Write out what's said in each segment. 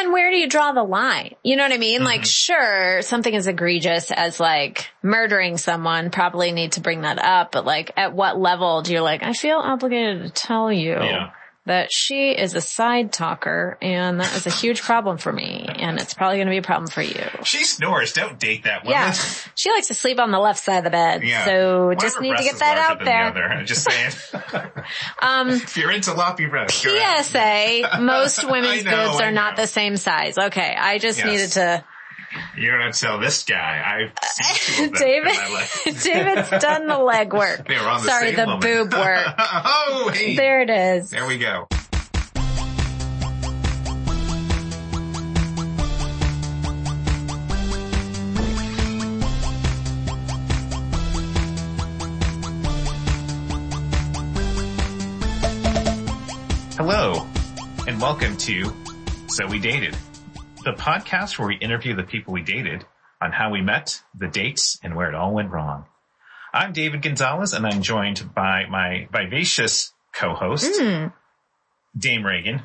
then where do you draw the line? You know what I mean? Mm-hmm. Like, sure, something as egregious as like murdering someone, probably need to bring that up, but like, at what level do you like, I feel obligated to tell you Yeah. That she is a side talker and that is a huge problem for me and it's probably going to be a problem for you. She snores. Don't date that woman. Yeah. She likes to sleep on the left side of the bed. Yeah. So One just need to get that out there. The. I'm just saying. Um, if you're into loppy breasts. PSA, most women's know, boobs are not the same size. Okay. I just Yes. needed to, You're gonna tell this guy. I've seen two of them in David. David's done the legwork. The Sorry, the woman. boob work. oh, hey. There it is. There we go. Hello, and welcome to So We Dated, the podcast where we interview the people we dated on how we met, the dates, and where it all went wrong. I'm David Gonzalez, and I'm joined by my vivacious co-host, Hmm. Dame Reagan.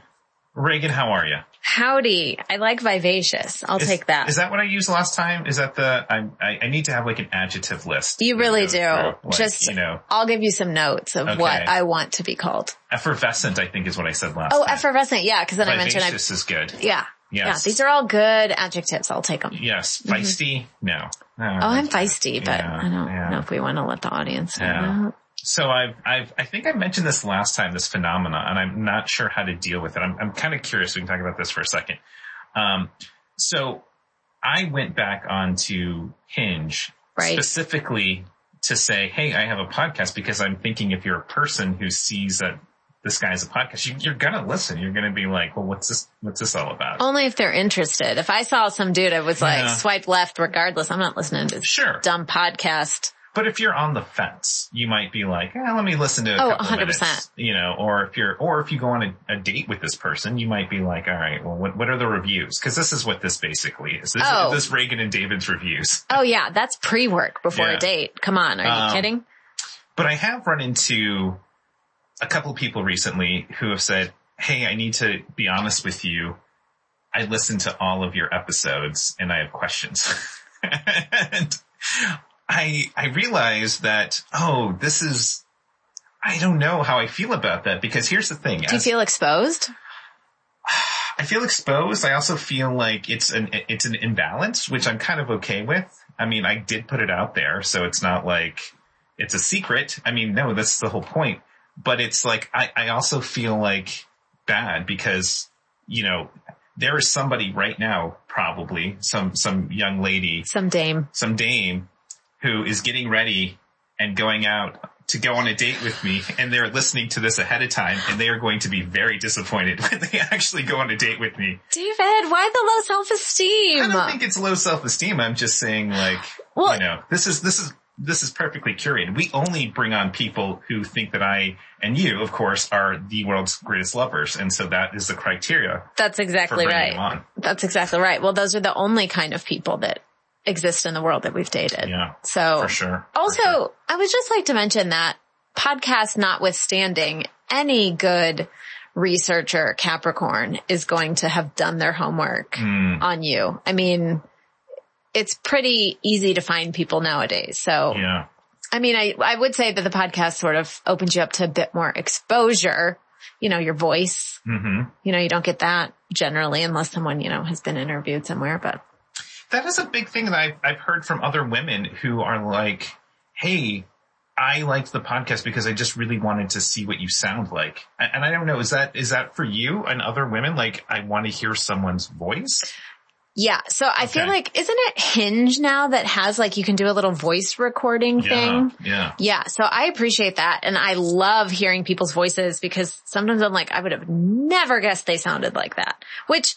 Reagan, how are you? Howdy. I like vivacious. I'll Is- take that. Is that what I used last time? Is that the, I'm, I, I need to have like an adjective list. you really do. Like, Just, you know, I'll give you some notes of Okay. what I want to be called. effervescent, I think is what I said last Oh, time. effervescent. Yeah. Cause then I mentioned I, Vivacious is good. yeah. Yeah. These are all good adjectives. I'll take them. Yes. Feisty? No. No, Oh, I'm feisty, but Yeah, I don't yeah. know if we want to let the audience know Yeah. So I've, I've, I think I mentioned this last time, this phenomena, and I'm not sure how to deal with it. I'm, I'm kind of curious. We can talk about this for a second. Um, so I went back onto Hinge Right. specifically to say, Hey, I have a podcast because I'm thinking if you're a person who sees that this guy's a podcast, you, you're going to listen. You're to be like, well, what's this, what's this all about? Only if they're interested. If I saw some dude, I was like, Yeah. swipe left regardless. I'm not listening to this Sure. dumb podcast. But if you're on the fence, you might be like, eh, let me listen to a Oh, couple 100%. minutes, you know, or if you're, or if you go on a, a date with this person, you might be like, all right, well, what, what are the reviews? Cause this is what this basically is. This Oh. this Reagan and David's reviews. Oh yeah, that's pre-work before Yeah. a date. Come on. Are Um, you kidding? But I have run into a couple people recently who have said, Hey, I need to be honest with you. I listened to all of your episodes and I have questions. and I, I realized that, oh, this is, I don't know how I feel about that because here's the thing. Do you as- feel exposed? I feel exposed. I also feel like it's an, it's an imbalance, which I'm kind of okay with. I mean, I did put it out there, so it's not like it's a secret. I mean, no, that's the whole point. But it's like, I, I also feel like bad because, you know, there is somebody right now, probably some, some young lady, Some dame. some dame who is getting ready and going out to go on a date with me and they're listening to this ahead of time and they are going to be very disappointed when they actually go on a date with me. David, why the low self-esteem? I don't think it's low self-esteem. I'm just saying like, Well- you know, this is, this is, this is perfectly curated. We only bring on people who think that I and you, of course, are the world's greatest lovers. And so that is the criteria That's exactly right. That's exactly right. Well, those are the only kind of people that exist in the world that we've dated. Yeah, So for sure. For Also, sure. I would just like to mention that podcast notwithstanding, any good researcher Capricorn is going to have done their homework Hmm. on you. I mean, it's pretty easy to find people nowadays. So, yeah. I mean, I, I would say that the podcast sort of opens you up to a bit more exposure, you know, your voice, hmm you know, you don't get that generally unless someone, you know, has been interviewed somewhere, but that is a big thing that I've, I've heard from other women who are like, Hey, I liked the podcast because I just really wanted to see what you sound like. And and I don't know, is that, is that for you and other women? Like, I want to hear someone's voice. Yeah. So I feel like, isn't it Hinge now that has like, you can do a little voice recording Yeah. thing? Yeah. Yeah. So I appreciate that. And I love hearing people's voices because sometimes I'm like, I would have never guessed they sounded like that, which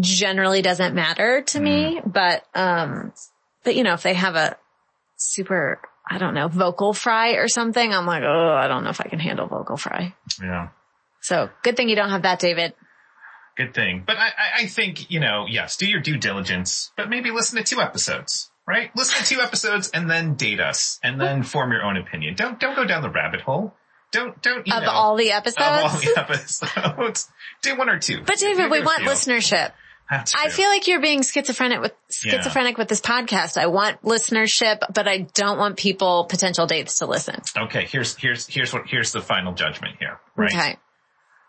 generally doesn't matter to me. Mm. But, um, but you know, if they have a super, I don't know, vocal fry or something, I'm like, oh, I don't know if I can handle vocal fry. Yeah. So good thing you don't have that, David. Good thing. But I, I, I think, you know, yes, do your due diligence, but maybe listen to two episodes, right? Listen to two episodes and then date us and then form your own opinion. Don't, don't go down the rabbit hole. Don't, don't, you Of know, all the episodes? of all the episodes. do one or two. But David, we want feel. listenership. I feel like you're being schizophrenic with Yeah. schizophrenic with this podcast. I want listenership, but I don't want people potential dates to listen. okay. Here's here's here's what here's the final judgment here. Right. Okay.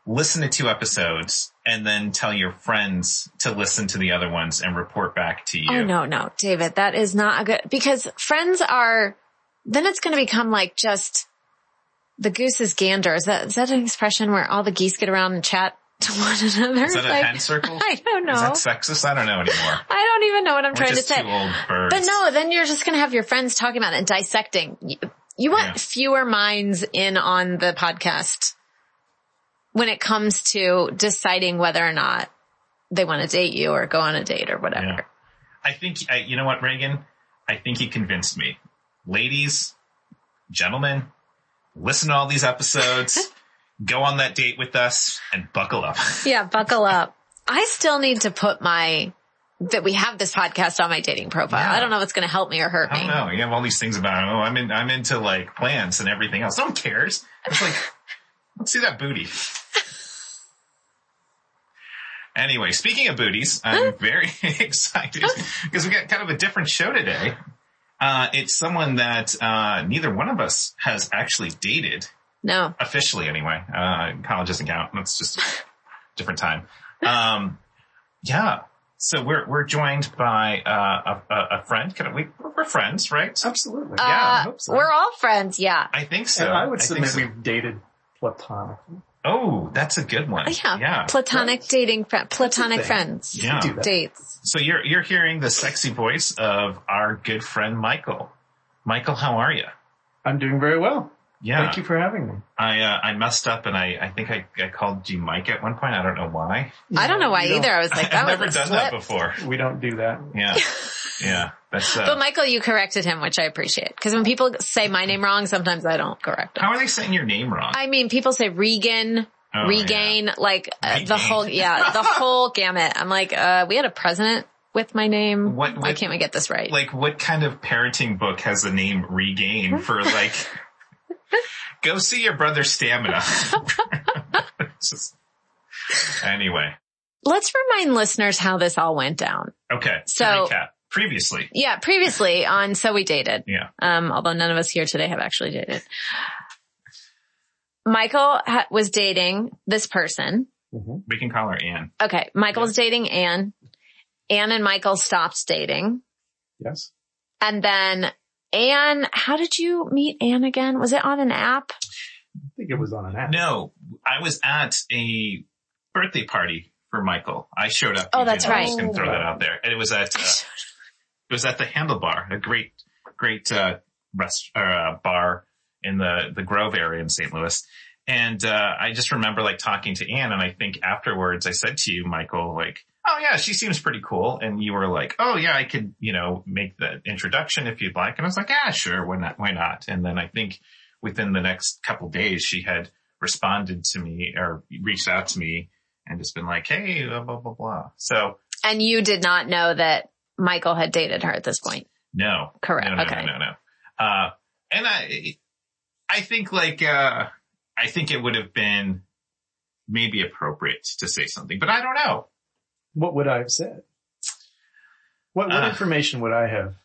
Listen to two episodes and then tell your friends to listen to the other ones and report back to you. Oh no, no, David, that is not a good because friends are. Then it's going to become like just the goose's gander. Is that is that an expression where all the geese get around and chat to one another? Is that a Like, hen circle? I don't know. Is that sexist? I don't know anymore. I don't even know what I'm We're trying to say. two old birds. But no, then you're just going to have your friends talking about it and dissecting. You, you want Yeah. fewer minds in on the podcast when it comes to deciding whether or not they want to date you or go on a date or whatever. Yeah. I think, I, you know what, Reagan? I think you convinced me. Ladies, gentlemen, listen to all these episodes, go on that date with us, and buckle up. Yeah, buckle up. I still need to put my that we have this podcast on my dating profile. Yeah. I don't know if it's going to help me or hurt I me. don't know. You have all these things about, oh, I'm in, I'm into like plants and everything else. No one cares. It's like, let's see that booty. Anyway, speaking of booties, I'm very excited because we got kind of a different show today. Uh, it's someone that, uh, neither one of us has actually dated No. officially anyway. Uh, college doesn't count. That's just a different time. Um, yeah. So we're, we're joined by, uh, a, a- a friend. Can we, we're friends, right? Absolutely. Yeah, I Uh, hope so. We're all friends. Yeah. I think so. and I would think submit so. we've dated platonically. Oh, that's a good one. Oh, yeah. Yeah. Platonic Right. dating, fri platonic friends. Yeah. Do. Dates. So you're, you're hearing the sexy voice of our good friend Michael. Michael, how are you? I'm doing very well. Yeah. Thank you for having me. I, uh, I messed up and I, I think I, I called you Mike at one point. I don't know why. I don't know why either. I was like, that I've was never a done that before. We don't do that. Yeah. Yeah. That's, uh, But Michael, you corrected him, which I appreciate. Because when people say my name wrong, sometimes I don't correct them. how are they saying your name wrong? I mean, people say Regan, Oh, regain, like uh, the whole, yeah, the whole gamut. I'm like, uh, we had a president with my name. What- Why what- can't we get this right? like what kind of parenting book has the name regain for like go see your brother stamina just- anyway Let's remind listeners how this all went down. okay So- recap previously Yeah, previously on So We Dated. yeah Um, although none of us here today have actually dated. Michael ha- was dating this person. we can call her anne Okay. Michael's was dating Anne. Anne and Michael stopped dating. Yes. And then Anne, how did you meet Anne again? Was it on an app? I think it was on an app. no i was at a birthday party for michael i showed up Oh, You that's did. i'm right. just gonna throw that out there and it was at uh, it was at the handlebar a great great uh rest or uh, bar in the the grove area in st louis and uh i just remember like talking to anne and i think afterwards i said to you michael like oh yeah she seems pretty cool and you were like oh yeah i could you know make the introduction if you'd like and i was like ah sure why not why not and then i think within the next couple days she had responded to me or reached out to me and just been like hey blah blah blah blah so And you did not know that Michael had dated her at this point. No. Correct. No, no, Okay. no, no, no. Uh, and I, I think like, uh, I think it would have been maybe appropriate to say something, but I don't know. What would I have said? What, what Uh. information would I have?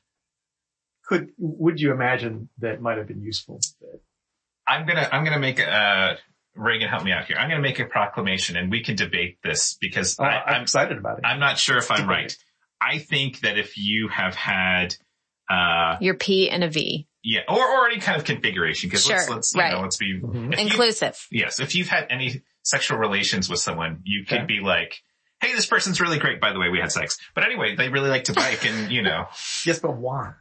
Could, would you imagine that might have been useful? I'm gonna, I'm gonna make a, uh, Reagan, help me out here. I'm gonna make a proclamation and we can debate this because Oh, I, I'm I'm, excited about it. I'm not sure if I'm Debate. right. I think that if you have had, uh, Your P and a V. yeah, or, or any kind of configuration, because let's, let's, you right. know, let's be, Mhm. if you- Inclusive. Yes, if you've had any sexual relations with someone, you could Okay. be like, hey, this person's really great. By the way, we had sex. But anyway, they really like to bike and, you know. Yes, but why?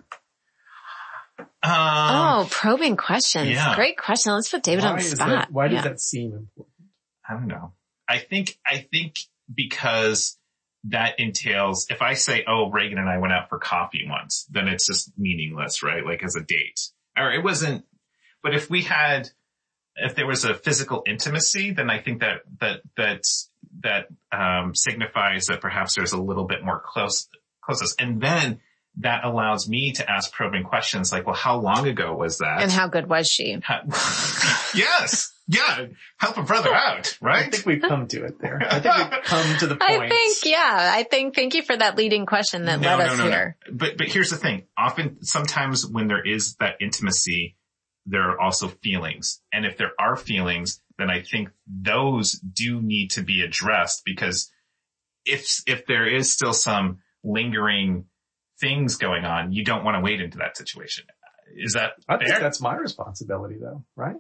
Um, oh, probing questions. yeah. Great question. Let's put David why on the spot. That, why does Yeah. that seem important? I don't know. I think, I think because that entails, if I say, oh, Reagan and I went out for coffee once, then it's just meaningless, right? Like as a date. Or it wasn't, but if we had, if there was a physical intimacy, then I think that, that, that, that, um, signifies that perhaps there's a little bit more close, closeness. And then that allows me to ask probing questions like, well, how long ago was that? And how good was she? How- yes. Yeah, help a brother out, right? I think we've come to it there. I think we've come to the point. I think, yeah, I think, thank you for that leading question that No, led no, us no, no. here. But but here's the thing. Often, sometimes when there is that intimacy, there are also feelings, and if there are feelings, then I think those do need to be addressed because if if there is still some lingering things going on, you don't want to wade into that situation. Is that I think that's my responsibility though, right?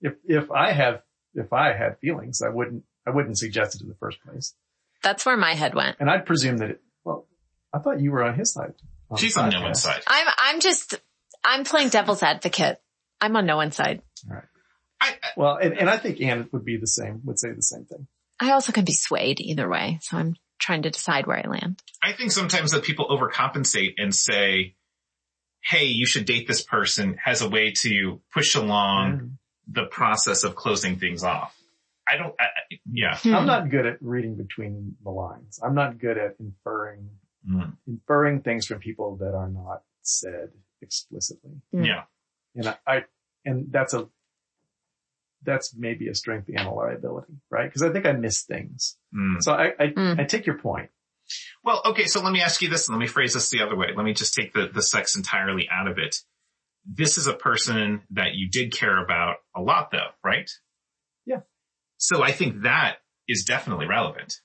If, if I have, if I had feelings, I wouldn't, I wouldn't suggest it in the first place. That's where my head went. And I'd presume that it, well, I thought you were on his side. the She's on no one's side. I'm, I'm just, I'm playing devil's advocate. I'm on no one's side. I, I- Well, and, and I think Anne would be the same, would say the same thing. I also can be swayed either way. So I'm trying to decide where I land. I think sometimes that people overcompensate and say, "Hey, you should date this person," has a way to push along Mm. the process of closing things off. I don't. I, I- yeah. Hmm. I'm not good at reading between the lines. I'm not good at inferring, Mm. inferring things from people that are not said explicitly. Hmm. Yeah. And I, I and that's a, that's maybe a strength and a liability, right? Cause I think I miss things. Mm. So I, I, Mm. I take your point. Well, okay. So let me ask you this. and Let me phrase this the other way. Let me just take the the sex entirely out of it. This is a person that you did care about a lot, though, right? Yeah. So I think that is definitely relevant.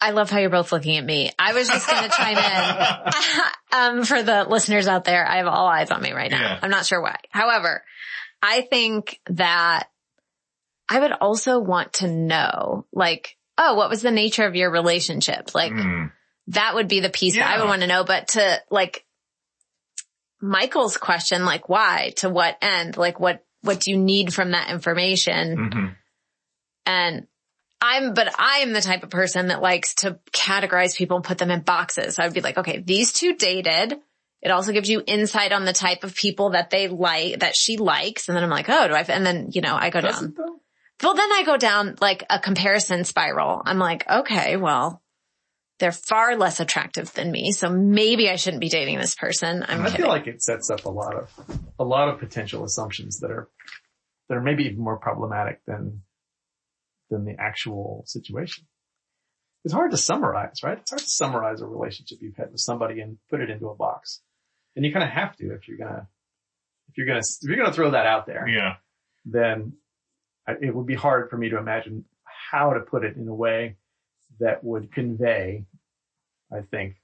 I love how you're both looking at me. I was just going to chime in. um, for the listeners out there, I have all eyes on me right now. Yeah. I'm not sure why. However, I think that I would also want to know, like, oh, what was the nature of your relationship? Like, Mm. that would be the piece that I would want to know. But to like Michael's question, like why, to what end, like what, what do you need from that information? Mhm. And I'm, but I am the type of person that likes to categorize people and put them in boxes. So I'd be like, okay, these two dated. It also gives you insight on the type of people that they like, that she likes. And then I'm like, oh, do I, and then, you know, I go Does down. though? Well, then I go down like a comparison spiral. I'm like, okay, well, they're far less attractive than me. So maybe I shouldn't be dating this person. I'm I kidding. feel like it sets up a lot of, a lot of potential assumptions that are, that are maybe even more problematic than, than the actual situation. It's hard to summarize, right? It's hard to summarize a relationship you've had with somebody and put it into a box. And you kind of have to if you're gonna, if you're gonna, if you're gonna throw that out there, Yeah. then I- it would be hard for me to imagine how to put it in a way that would convey, I think,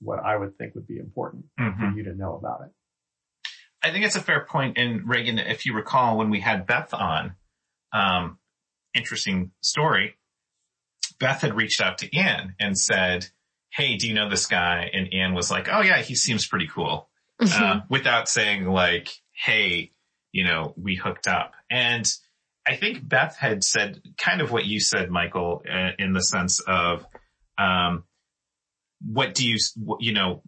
what I would think would be important Mhm. for you to know about it. I think it's a fair point. And Reagan, if you recall, when we had Beth on, um, interesting story. Beth had reached out to Anne and said, "Hey, do you know this guy?" And Anne was like, "Oh yeah, he seems pretty cool," uh, without saying like, "Hey, you know, we hooked up." And I think Beth had said kind of what you said, Michael, uh, in the sense of, um, what do you, you know,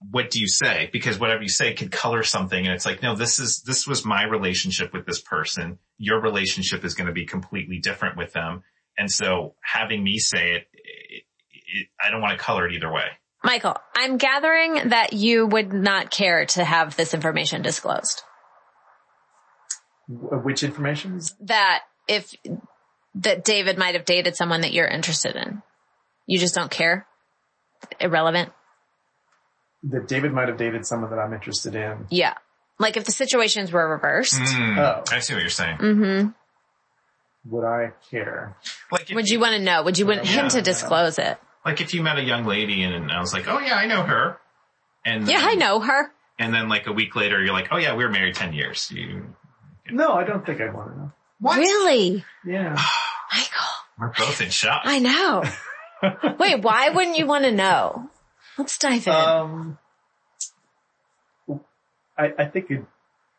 what do you say? Because whatever you say could color something. And it's like, no, this is, this was my relationship with this person. Your relationship is going to be completely different with them. And so having me say it, it, it I don't want to color it either way. Michael, I'm gathering that you would not care to have this information disclosed. Which information is That if, that David might have dated someone that you're interested in. You just don't care? Irrelevant? That David might have dated someone that I'm interested in? Yeah. Like if the situations were reversed. Mm, Oh. I see what you're saying. Mm-hmm. Would I care? Like if, Would you want to know? Would you want him to disclose it? like if you met a young lady and I was like, oh yeah, I know her. And Yeah, I know her. And then like a week later, you're like, oh yeah, we were married 10 years. You, No, I don't think I'd want to know. what? Really? Yeah. Michael, We're both in shock. I know. Wait, why wouldn't you want to know? Let's dive in. Um, I, I think it,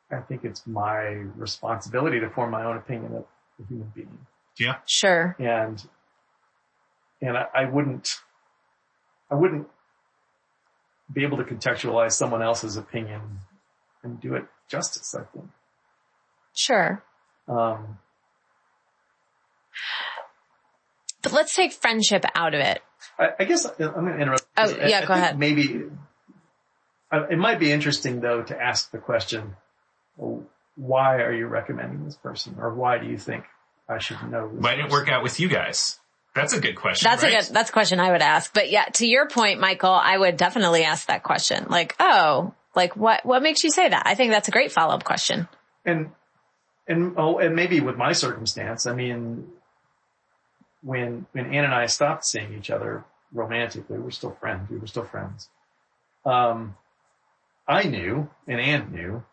I think it's my responsibility to form my own opinion of a human being. yeah. sure. and and I, I wouldn't I wouldn't be able to contextualize someone else's opinion and do it justice. I think. Sure. Um, But let's take friendship out of it. I, I guess I- I'm going to interrupt. Oh, I- yeah, I go think ahead. Maybe uh, it might be interesting though to ask the question: why are you recommending this person or why do you think I should know this Why didn't it work out with you guys? That's a good question. That's right? a good, that's a question I would ask. But yeah, to your point, Michael, I would definitely ask that question. Like, oh, like what, what makes you say that? I think that's a great follow-up question. and and oh, and maybe with my circumstance, I mean, when when Ann and I stopped seeing each other romantically, we were still friends. We were still friends. Um, I knew, and Ann knew,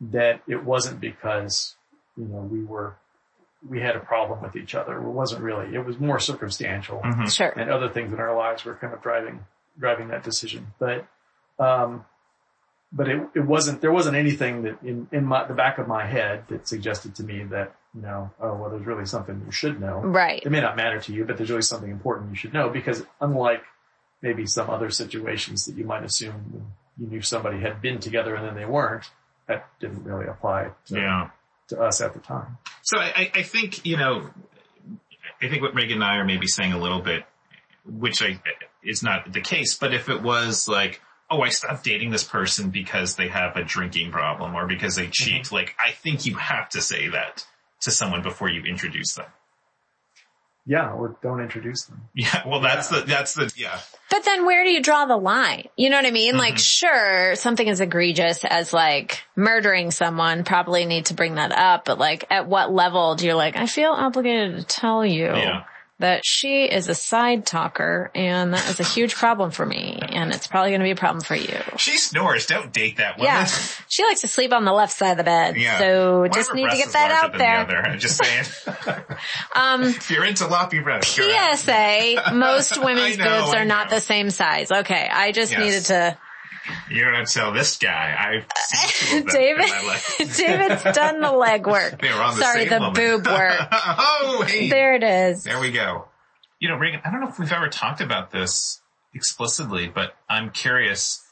that it wasn't because you know we were we had a problem with each other. It wasn't really. It was more circumstantial Mhm. Sure. and other things in our lives were kind of driving driving that decision. But um, but it it wasn't there wasn't anything that in in my the back of my head that suggested to me that you know oh well there's really something you should know. Right. It may not matter to you, but there's really something important you should know because unlike maybe some other situations that you might assume you knew somebody had been together and then they weren't, that didn't really apply to, Yeah. to us at the time. So I, I- I think, you know, I think what Megan and I are maybe saying a little bit, which I, is not the case, but if it was like, oh, I stopped dating this person because they have a drinking problem or because they cheat, like, I think you have to say that to someone before you introduce them. Yeah, or don't introduce them. Yeah, well, that's the, that's the, yeah. But then where do you draw the line? You know what I mean? Like, Mhm. sure, something as egregious as like murdering someone, probably need to bring that up, but like at what level do you like, I feel obligated to tell you Yeah. That she is a side talker and that is a huge problem for me and it's probably going to be a problem for you. She snores. Don't date that woman. Yeah. She likes to sleep on the left side of the bed. Yeah. So One just need to get that out there. The other. I'm just saying. Um, if you're into loppy breasts. PSA, most women's know, boobs are not the same size. Okay. I just Yes. needed to You're gonna tell this guy. I've seen two of them in David. David's done the legwork. They were on the Sorry, the woman. boob work. oh, hey. There it is. There we go. You know, Reagan, I don't know if we've ever talked about this explicitly, but I'm curious,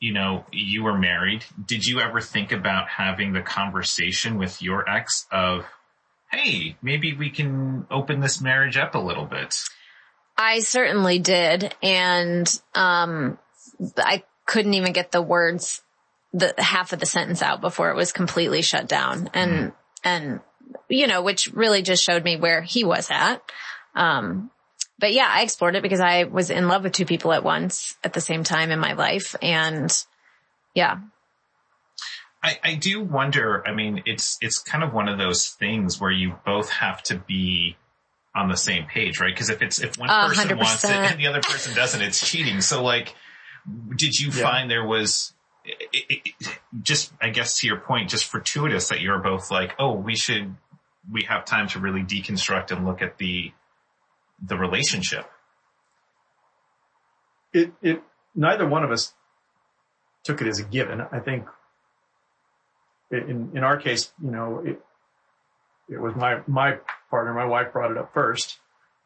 you know, you were married. Did you ever think about having the conversation with your ex of, hey, maybe we can open this marriage up a little bit? I certainly did. And, um, I couldn't even get the words, the half of the sentence out before it was completely shut down. And, and, you know, which really just showed me where he was at. Um, but yeah, I explored it because I was in love with two people at once at the same time in my life. And yeah, I, I do wonder, I mean, it's, it's kind of one of those things where you both have to be on the same page, right? Cause if it's, if one person hundred wants it and the other person doesn't, it's cheating. So like, did you Yeah. find there was, it, it, just, I guess to your point, just fortuitous that you're both like, oh, we should, we have time to really deconstruct and look at the, the relationship. it, it, neither one of us took it as a given. I think in, in our case, you know, it, it was my, my partner, my wife brought it up first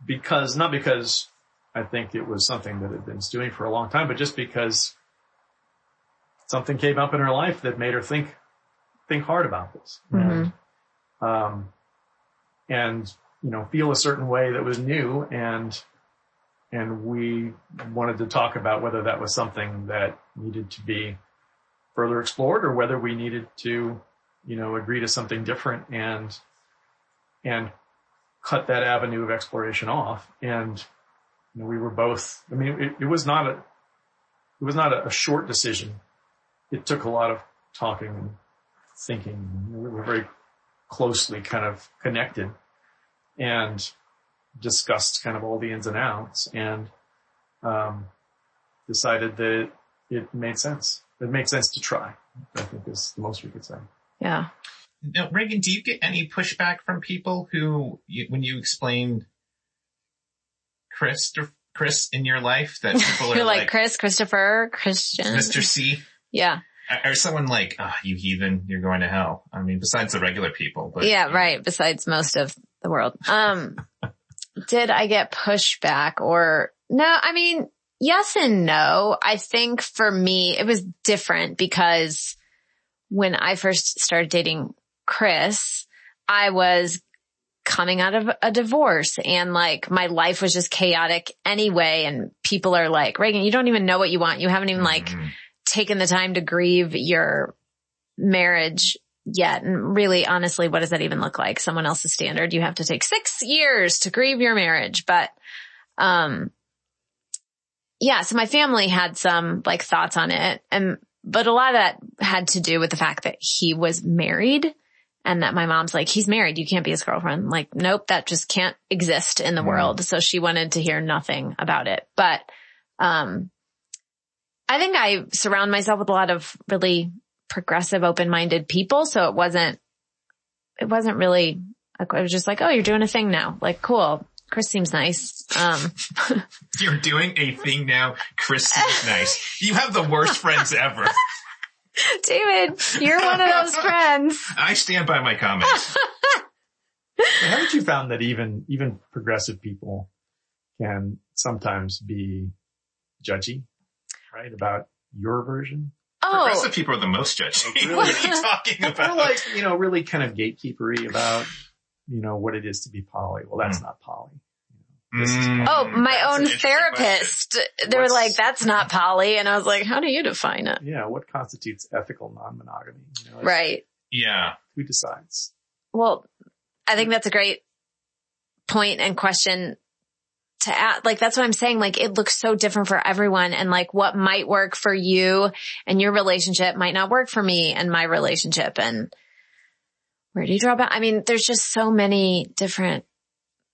because, not because I think it was something that had been stewing for a long time, but just because something came up in her life that made her think, think hard about this. And, um, and, you know, feel a certain way that was new and, and we wanted to talk about whether that was something that needed to be further explored or whether we needed to, you know, agree to something different and, and cut that avenue of exploration off. And, you know, we were both, I mean, it, it was not a, it was not a, a short decision. It took a lot of talking and thinking. We were very closely kind of connected and discussed kind of all the ins and outs and um, decided that it made sense. It made sense to try. I think is the most we could say. yeah. Now, Reagan, do you get any pushback from people who, you, when you explain Chris, Chris in your life, that people are like, like, Chris, Christopher, Christian. Mr. C, Yeah. or someone like, oh, you heathen, you're going to hell. I mean, besides the regular people, but yeah, right. Besides most of the world. Um, did I get pushback or no? I mean, yes and no. I think for me, it was different because when I first started dating Chris, I was coming out of a divorce and like my life was just chaotic anyway. And people are like, Reagan, you don't even know what you want. You haven't even like Mhm. taken the time to grieve your marriage yet. And really, honestly, what does that even look like? Someone else's standard. You have to take six years to grieve your marriage. But, um, yeah, so my family had some like thoughts on it and, but a lot of that had to do with the fact that he was married and that my mom's like, he's married. You can't be his girlfriend. Like, nope, that just can't exist in the Mm. world. So she wanted to hear nothing about it. But, um, I think I surround myself with a lot of really progressive, open-minded people. So it wasn't, it wasn't really, I was just like, oh, you're doing a thing now. Like, cool. Chris seems nice. Um, You're doing a thing now. Chris is nice. You have the worst friends ever. David, you're one of those friends. I stand by my comments. Haven't you found that even, even progressive people can sometimes be judgy, right? About your version? Oh, Progressive people are the most judgy. Really? what are you talking Or about? like, you know, really kind of gatekeepery about, you know, what it is to be poly. Well, that's Mm. not poly. Mm, Oh, my that's own interesting therapist. They were like, that's not poly. And I was like, how do you define it? Yeah. What constitutes ethical non-monogamy? You know, Right. Yeah. Who decides? Well, I think that's a great point and question to add. Like, that's what I'm saying. Like, it looks so different for everyone and like what might work for you and your relationship might not work for me and my relationship. And where do you draw back? I mean, there's just so many different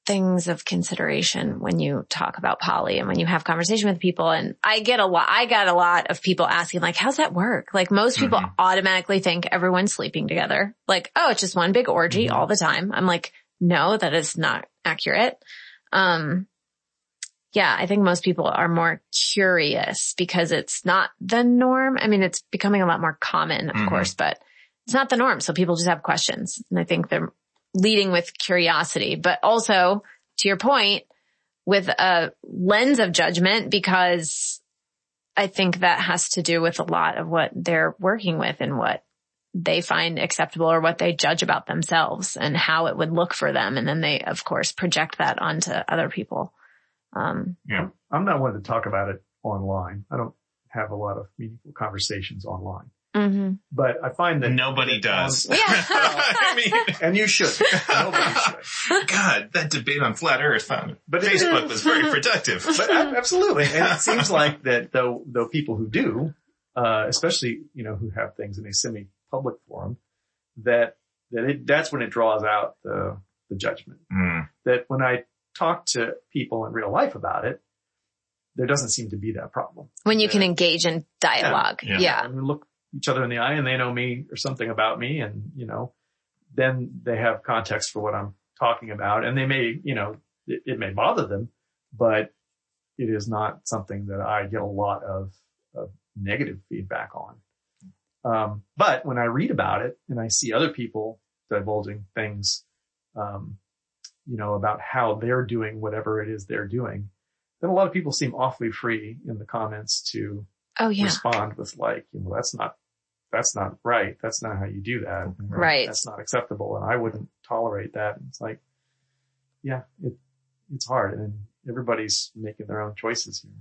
things of consideration when you talk about poly and when you have conversation with people. And I get a lot, I got a lot of people asking like, how's that work? Like most people Mhm. automatically think everyone's sleeping together. Like, oh, it's just one big orgy Mhm. all the time. I'm like, no, that is not accurate. Um, yeah, I think most people are more curious because it's not the norm. I mean, it's becoming a lot more common, of Mhm. course, but it's not the norm. So people just have questions and I think they're leading with curiosity, but also to your point with a lens of judgment because I think that has to do with a lot of what they're working with and what they find acceptable or what they judge about themselves and how it would look for them. And then they, of course, project that onto other people. Um, Yeah. I'm not one to talk about it online. I don't have a lot of meaningful conversations online, mhm. but I find that Nobody that does. Yeah. I mean, and you should. Nobody should. God, that debate on flat earth on But Facebook was very productive. But absolutely. And it seems like that though, though people who do, uh, especially, you know, who have things in a semi-public forum, that, that it, that's when it draws out the, the judgment. Mm, That when I talk to people in real life about it, there doesn't seem to be that problem. when you can engage in dialogue. Yeah. Yeah. And we look each other in the eye and they know me or something about me and, you know, then they have context for what I'm talking about and they may, you know, it, it may bother them, but it is not something that I get a lot of, of negative feedback on. Um, but when I read about it and I see other people divulging things, um, you know, about how they're doing whatever it is they're doing, then a lot of people seem awfully free in the comments to Oh yeah. respond with like, you know, that's not, that's not right. That's not how you do that. Right. That's not acceptable. And I wouldn't tolerate that. It's like, yeah, it, it's hard and everybody's making their own choices here.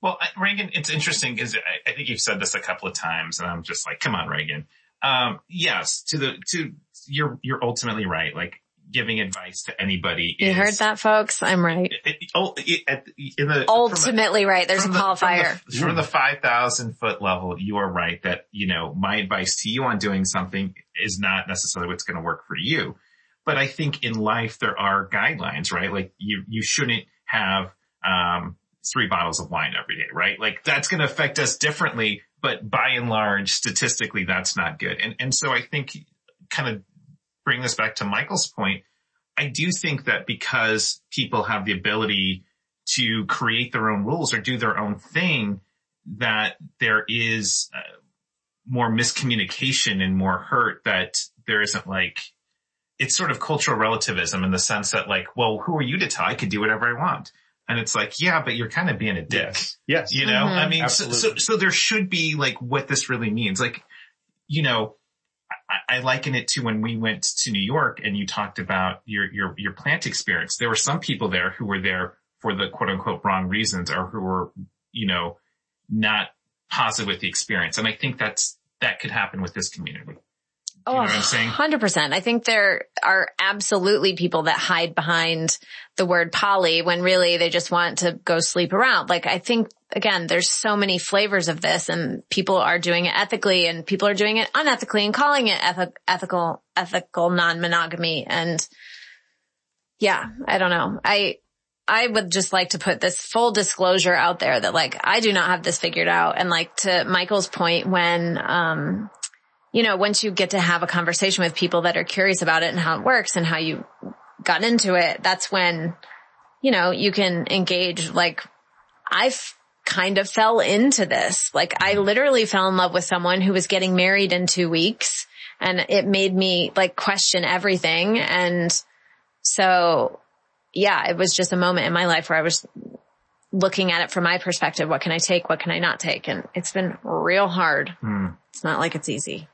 Well, I- Reagan, it's interesting because I, I think you've said this a couple of times, and I'm just like, come on, Reagan. Um, yes, to the to you're you're ultimately right. Like giving advice to anybody. You is, heard that folks? I'm right. It, it, oh, it, at, in the a- Ultimately right. There's a the- qualifier. From the, from the 5,000 foot level, you are right that, you know, my advice to you on doing something is not necessarily what's going to work for you. But I think in life, there are guidelines, right? Like you, you shouldn't have, um, three bottles of wine every day, right? Like that's going to affect us differently, but by and large, statistically, that's not good. And, and so I think kind of bring this back to Michael's point. I do think that because people have the ability to create their own rules or do their own thing, that there is uh, more miscommunication and more hurt that there isn't like, it's sort of cultural relativism in the sense that like, well, who are you to tell? I could do whatever I want. And it's like, yeah, but you're kind of being a dick. Yes. You know, Mhm. I mean, so, so, so there should be like what this really means. Like, you know, I, liken it to when we went to New York and you talked about your, your, your plant experience. There were some people there who were there for the quote unquote wrong reasons or who were, you know, not positive with the experience. And I think that's, that could happen with this community. You know saying? 100%. I think there are absolutely people that hide behind the word poly when really they just want to go sleep around. Like I think again, there's so many flavors of this and people are doing it ethically and people are doing it unethically and calling it ethi- ethical, ethical non-monogamy. And yeah, I don't know. I, I would just like to put this full disclosure out there that like, I do not have this figured out. And like to Michael's point when, um, you know, once you get to have a conversation with people that are curious about it and how it works and how you got into it, that's when, you know, you can engage. Like I've kind of fell into this. Like I mm-hmm. literally fell in love with someone who was getting married in two weeks and it made me like question everything. And so yeah, it was just a moment in my life where I was looking at it from my perspective. What can I take? What can I not take? And it's been real hard. Hmm. It's not like it's easy.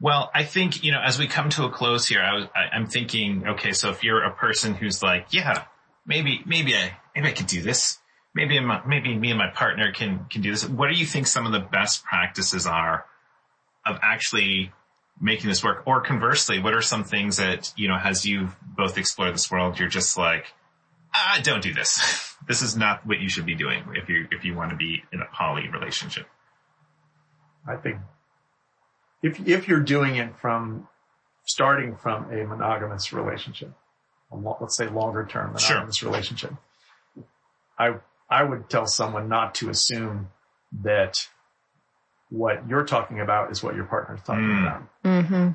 Well, I think, you know, as we come to a close here, I was, I, I'm thinking, okay, so if you're a person who's like, yeah, maybe, maybe I, maybe I could do this. Maybe, my, maybe me and my partner can, can do this. What do you think some of the best practices are of actually making this work? Or conversely, what are some things that, you know, as you've both explored this world, you're just like, ah, don't do this. This is not what you should be doing if you, if you want to be in a poly relationship. I think if if you're doing it from starting from a monogamous relationship, a let's say longer term Sure. monogamous relationship, I I would tell someone not to assume that what you're talking about is what your partner's talking Mm. about, Mm-hmm.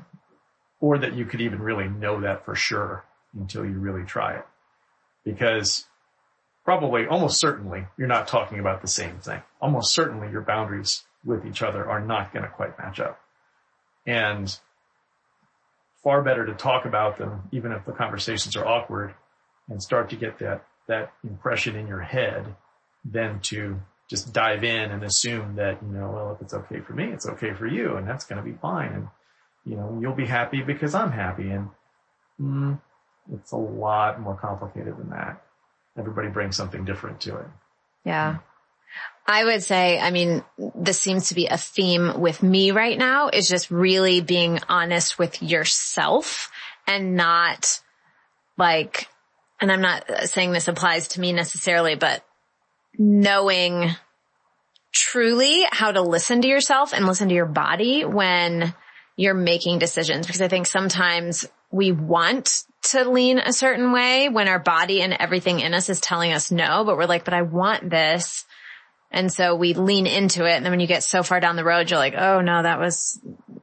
or that you could even really know that for sure until you really try it, because probably almost certainly you're not talking about the same thing. Almost certainly your boundaries with each other are not going to quite match up. And far better to talk about them, even if the conversations are awkward and start to get that, that impression in your head than to just dive in and assume that, you know, well, if it's okay for me, it's okay for you and that's going to be fine. And, you know, you'll be happy because I'm happy. And mm, it's a lot more complicated than that. Everybody brings something different to it. Yeah. I would say, I mean, this seems to be a theme with me right now is just really being honest with yourself and not like, and I'm not saying this applies to me necessarily, but knowing truly how to listen to yourself and listen to your body when you're making decisions. Because I think sometimes we want to lean a certain way when our body and everything in us is telling us no, but we're like, but I want this. And so we lean into it. And then when you get so far down the road, you're like, oh no, that was,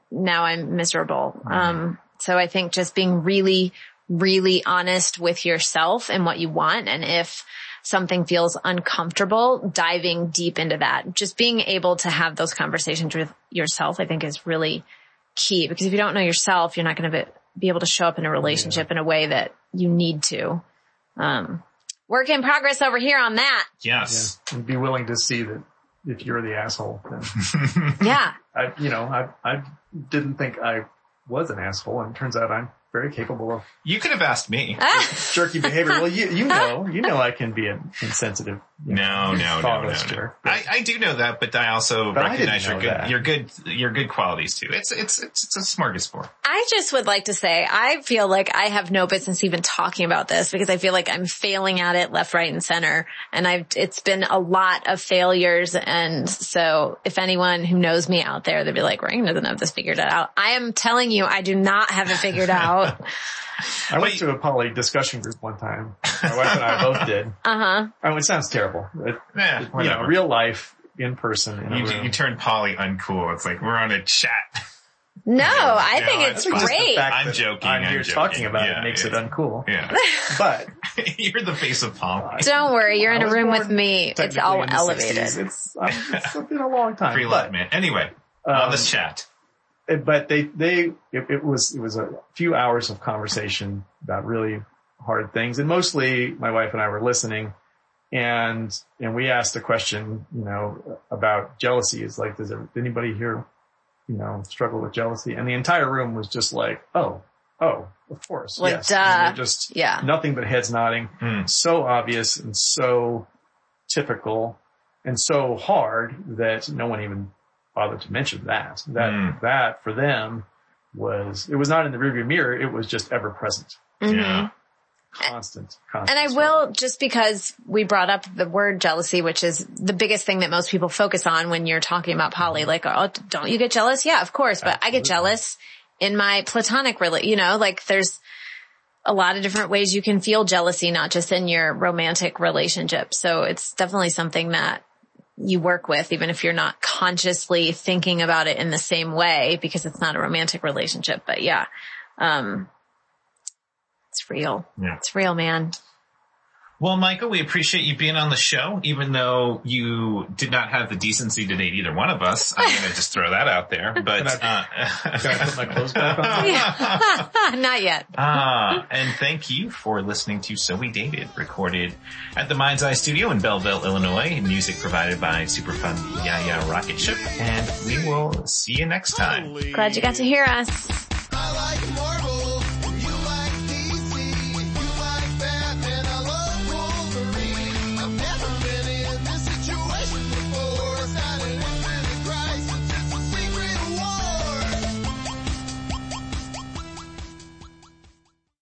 now I'm miserable. Um, so I think just being really, really honest with yourself and what you want. And if something feels uncomfortable, diving deep into that, just being able to have those conversations with yourself, I think is really key because if you don't know yourself, you're not going to be, be able to show up in a relationship in a way that you need to. Um, work in progress over here on that. Yes. And be willing to see that if you're the asshole, then Yeah. I, you know, I, I didn't think I was an asshole and it turns out I'm very capable of You could have asked me. Ah, jerky behavior. Well, you, you know, you know, I can be an insensitive. you know, No, no, no, thoughtless no, no. I, I do know that, but I also But I recognize your good, that. your good, your good qualities too. It's, it's, it's, it's a smorgasbord. I just would like to say, I feel like I have no business even talking about this because I feel like I'm failing at it left, right and center. And I've, it's been a lot of failures. And so if anyone who knows me out there, they'd be like, Reagan doesn't have this figured out. I am telling you, I do not have it figured out. I went to a poly discussion group one time. My wife and I both did. Uh huh. Oh, it sounds terrible. It, Yeah, you know, real life in person. In you, you turn poly uncool. It's like we're on a chat. No, I No, think I it's think just the great. I'm joking, I'm I'm here joking. talking about Yeah, it makes it uncool. Yeah. But You're the face of poly. Don't worry, you're in a room with me. It's all elevated. 60s. It's, um, it's been a long time. Free but, love, man. Anyway, on um, this chat. But they they it, it was it was a few hours of conversation about really hard things. And mostly my wife and I were listening. And and we asked a question you know about jealousy. Is like does anybody here you know struggle with jealousy? And the entire room was just like oh oh of course. Like, yes. Duh. Just Yeah. nothing but heads nodding. Hmm. so obvious and so typical and so hard that no one even bothered to mention that. That, Mm. that for them was, it was not in the rearview mirror, it was just ever present. Mhm. Yeah. Constant, constant. And I struggle. will, just because we brought up the word jealousy, which is the biggest thing that most people focus on when you're talking about poly, like, oh, don't you get jealous? Yeah, of course, but I get jealous in my platonic rela you know, like there's a lot of different ways you can feel jealousy, not just in your romantic relationship. So it's definitely something that you work with, even if you're not consciously thinking about it in the same way because it's not a romantic relationship. But yeah, um, it's real. Yeah. It's real, man. Well, Michael, we appreciate you being on the show, even though you did not have the decency to date either one of us. I'm going to just throw that out there. But Can uh, Can I put my clothes back on? not yet. Ah, and thank you for listening to So We Dated, recorded at the Mind's Eye Studio in Belleville, Illinois. Music provided by Superfun Yaya Rocket Ship, and we will see you next time. Glad you got to hear us.